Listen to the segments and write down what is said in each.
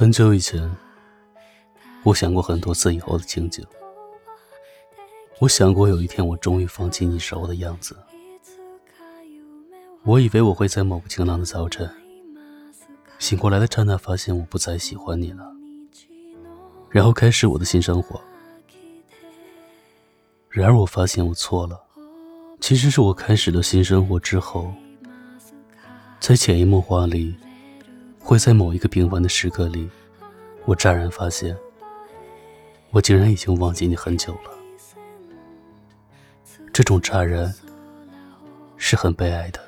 很久以前，我想过很多次以后的情景。我想过有一天我终于放弃你时候的样子。我以为我会在某个晴朗的早晨，醒过来的刹那，发现我不再喜欢你了，然后开始我的新生活。然而我发现我错了，其实是我开始了新生活之后，在潜移默化里。会在某一个平凡的时刻里，我乍然发现，我竟然已经忘记你很久了。这种乍然是很悲哀的。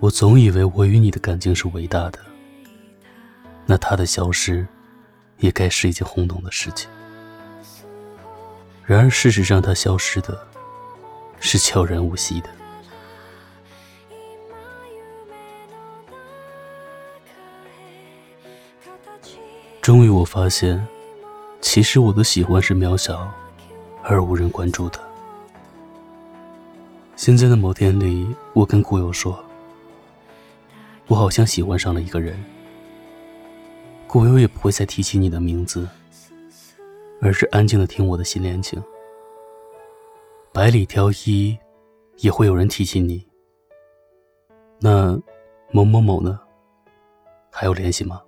我总以为我与你的感情是伟大的，那他的消失也该是一件轰动的事情。然而事实上，他消失的是悄然无息的。终于，我发现，其实我的喜欢是渺小而无人关注的。现在的某天里，我跟故友说，我好像喜欢上了一个人。故友也不会再提起你的名字，而是安静的听我的新恋情。百里挑一，也会有人提起你。那某某某呢？还有联系吗？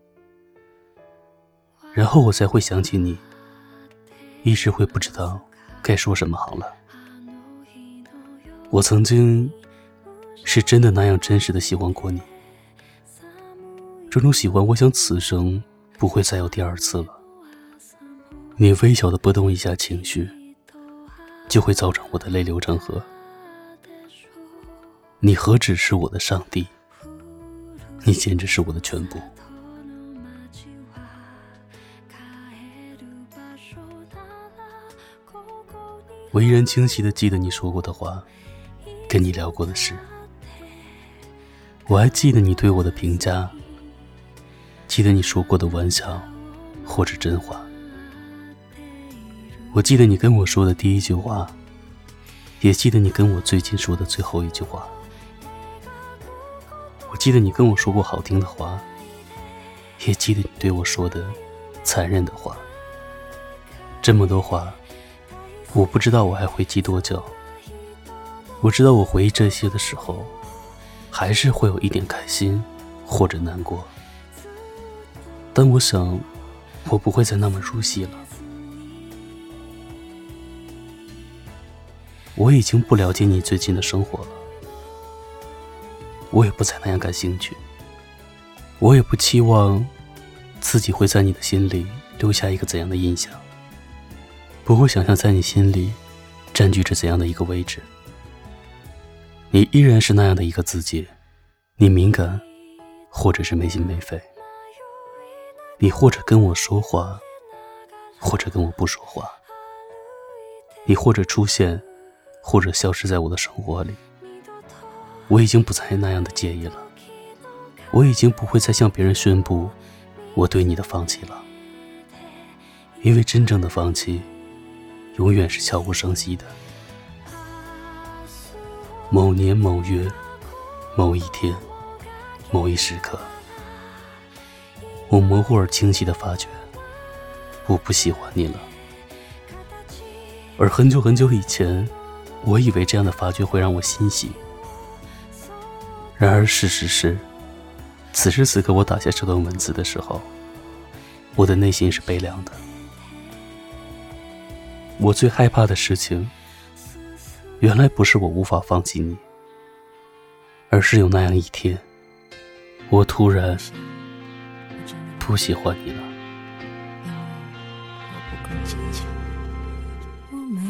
然后我才会想起你，一时会不知道该说什么好了。我曾经是真的那样真实的喜欢过你，这种喜欢，我想此生不会再有第二次了。你微小的波动一下情绪，就会造成我的泪流成河。你何止是我的上帝，你简直是我的全部。我依然清晰的记得你说过的话，跟你聊过的事。我还记得你对我的评价，记得你说过的玩笑，或者真话。我记得你跟我说的第一句话，也记得你跟我最近说的最后一句话。我记得你跟我说过好听的话，也记得你对我说的残忍的话。这么多话。我不知道我还会记多久。我知道我回忆这些的时候，还是会有一点开心或者难过。但我想，我不会再那么入戏了。我已经不了解你最近的生活了，我也不再那样感兴趣。我也不期望自己会在你的心里留下一个怎样的印象。不会想象在你心里占据着怎样的一个位置。你依然是那样的一个自己，你敏感，或者是没心没肺。你或者跟我说话，或者跟我不说话。你或者出现，或者消失在我的生活里。我已经不再那样的介意了。我已经不会再向别人宣布我对你的放弃了，因为真正的放弃。永远是悄无声息的。某年某月某一天某一时刻，我模糊而清晰的发觉，我不喜欢你了。而很久很久以前，我以为这样的发觉会让我欣喜。然而事实是，此时此刻我打下这段文字的时候，我的内心是悲凉的。我最害怕的事情，原来不是我无法放弃你，而是有那样一天，我突然不喜欢你了。我没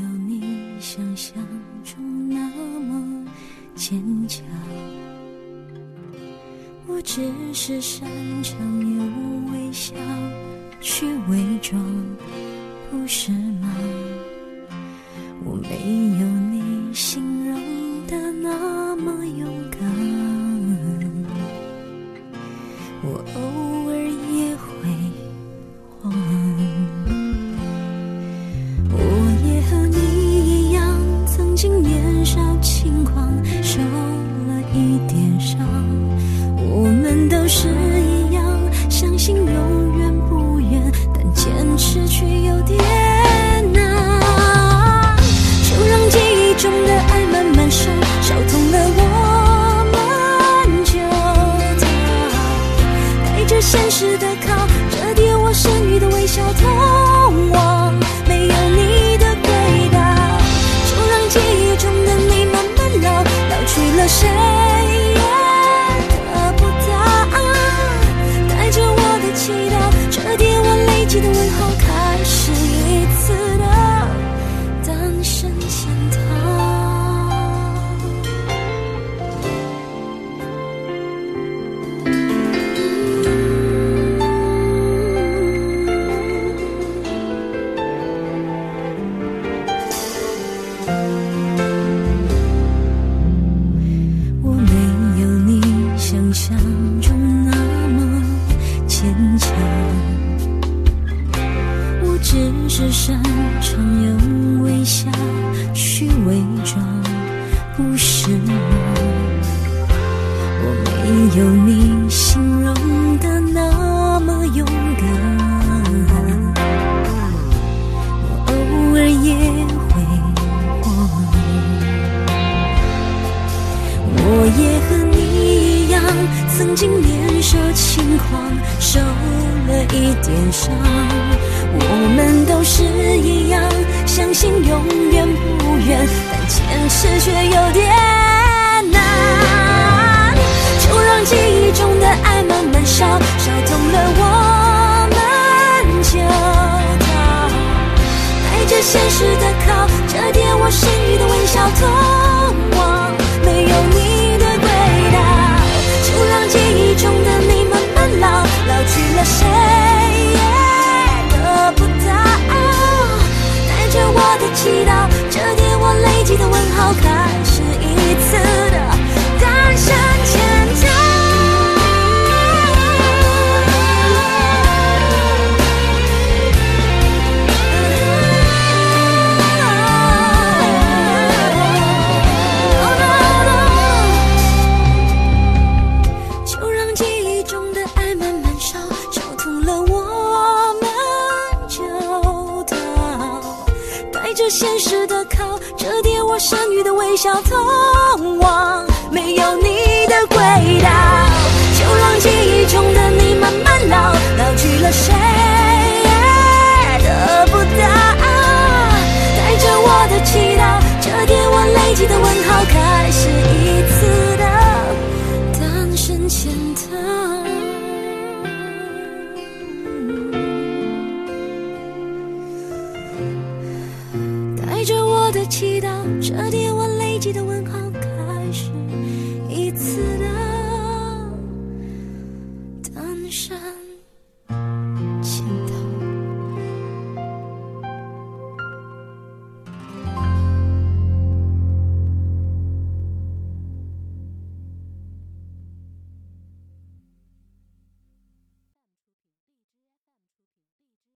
有你想象中那么坚强，我只是擅长用微笑去伪装。不是吗？我没有你形容的那么勇敢，我偶尔也会慌。我也和你一样，曾经年少轻狂，受了一点伤。我们都是现实的靠，折叠我剩余的微笑，通往没有你的轨道。就让记忆中的你慢慢老，老去了谁也得不到。带着我的祈祷，折叠我累积的问候，开始。只是擅长用微笑去伪装，不是吗？我没有你形容的那么勇敢，我偶尔也会慌，我也和你一样，曾经年少轻狂，受了一点伤。我们都是一样，相信永远不远，但坚持却有点难。就让记忆中的爱慢慢烧，烧痛了我们就逃。带着现实的靠，折叠我剩余的微笑，剩余的微笑，通往没有你的轨道。的祈祷，这叠我累积的问号，开始一次的单身。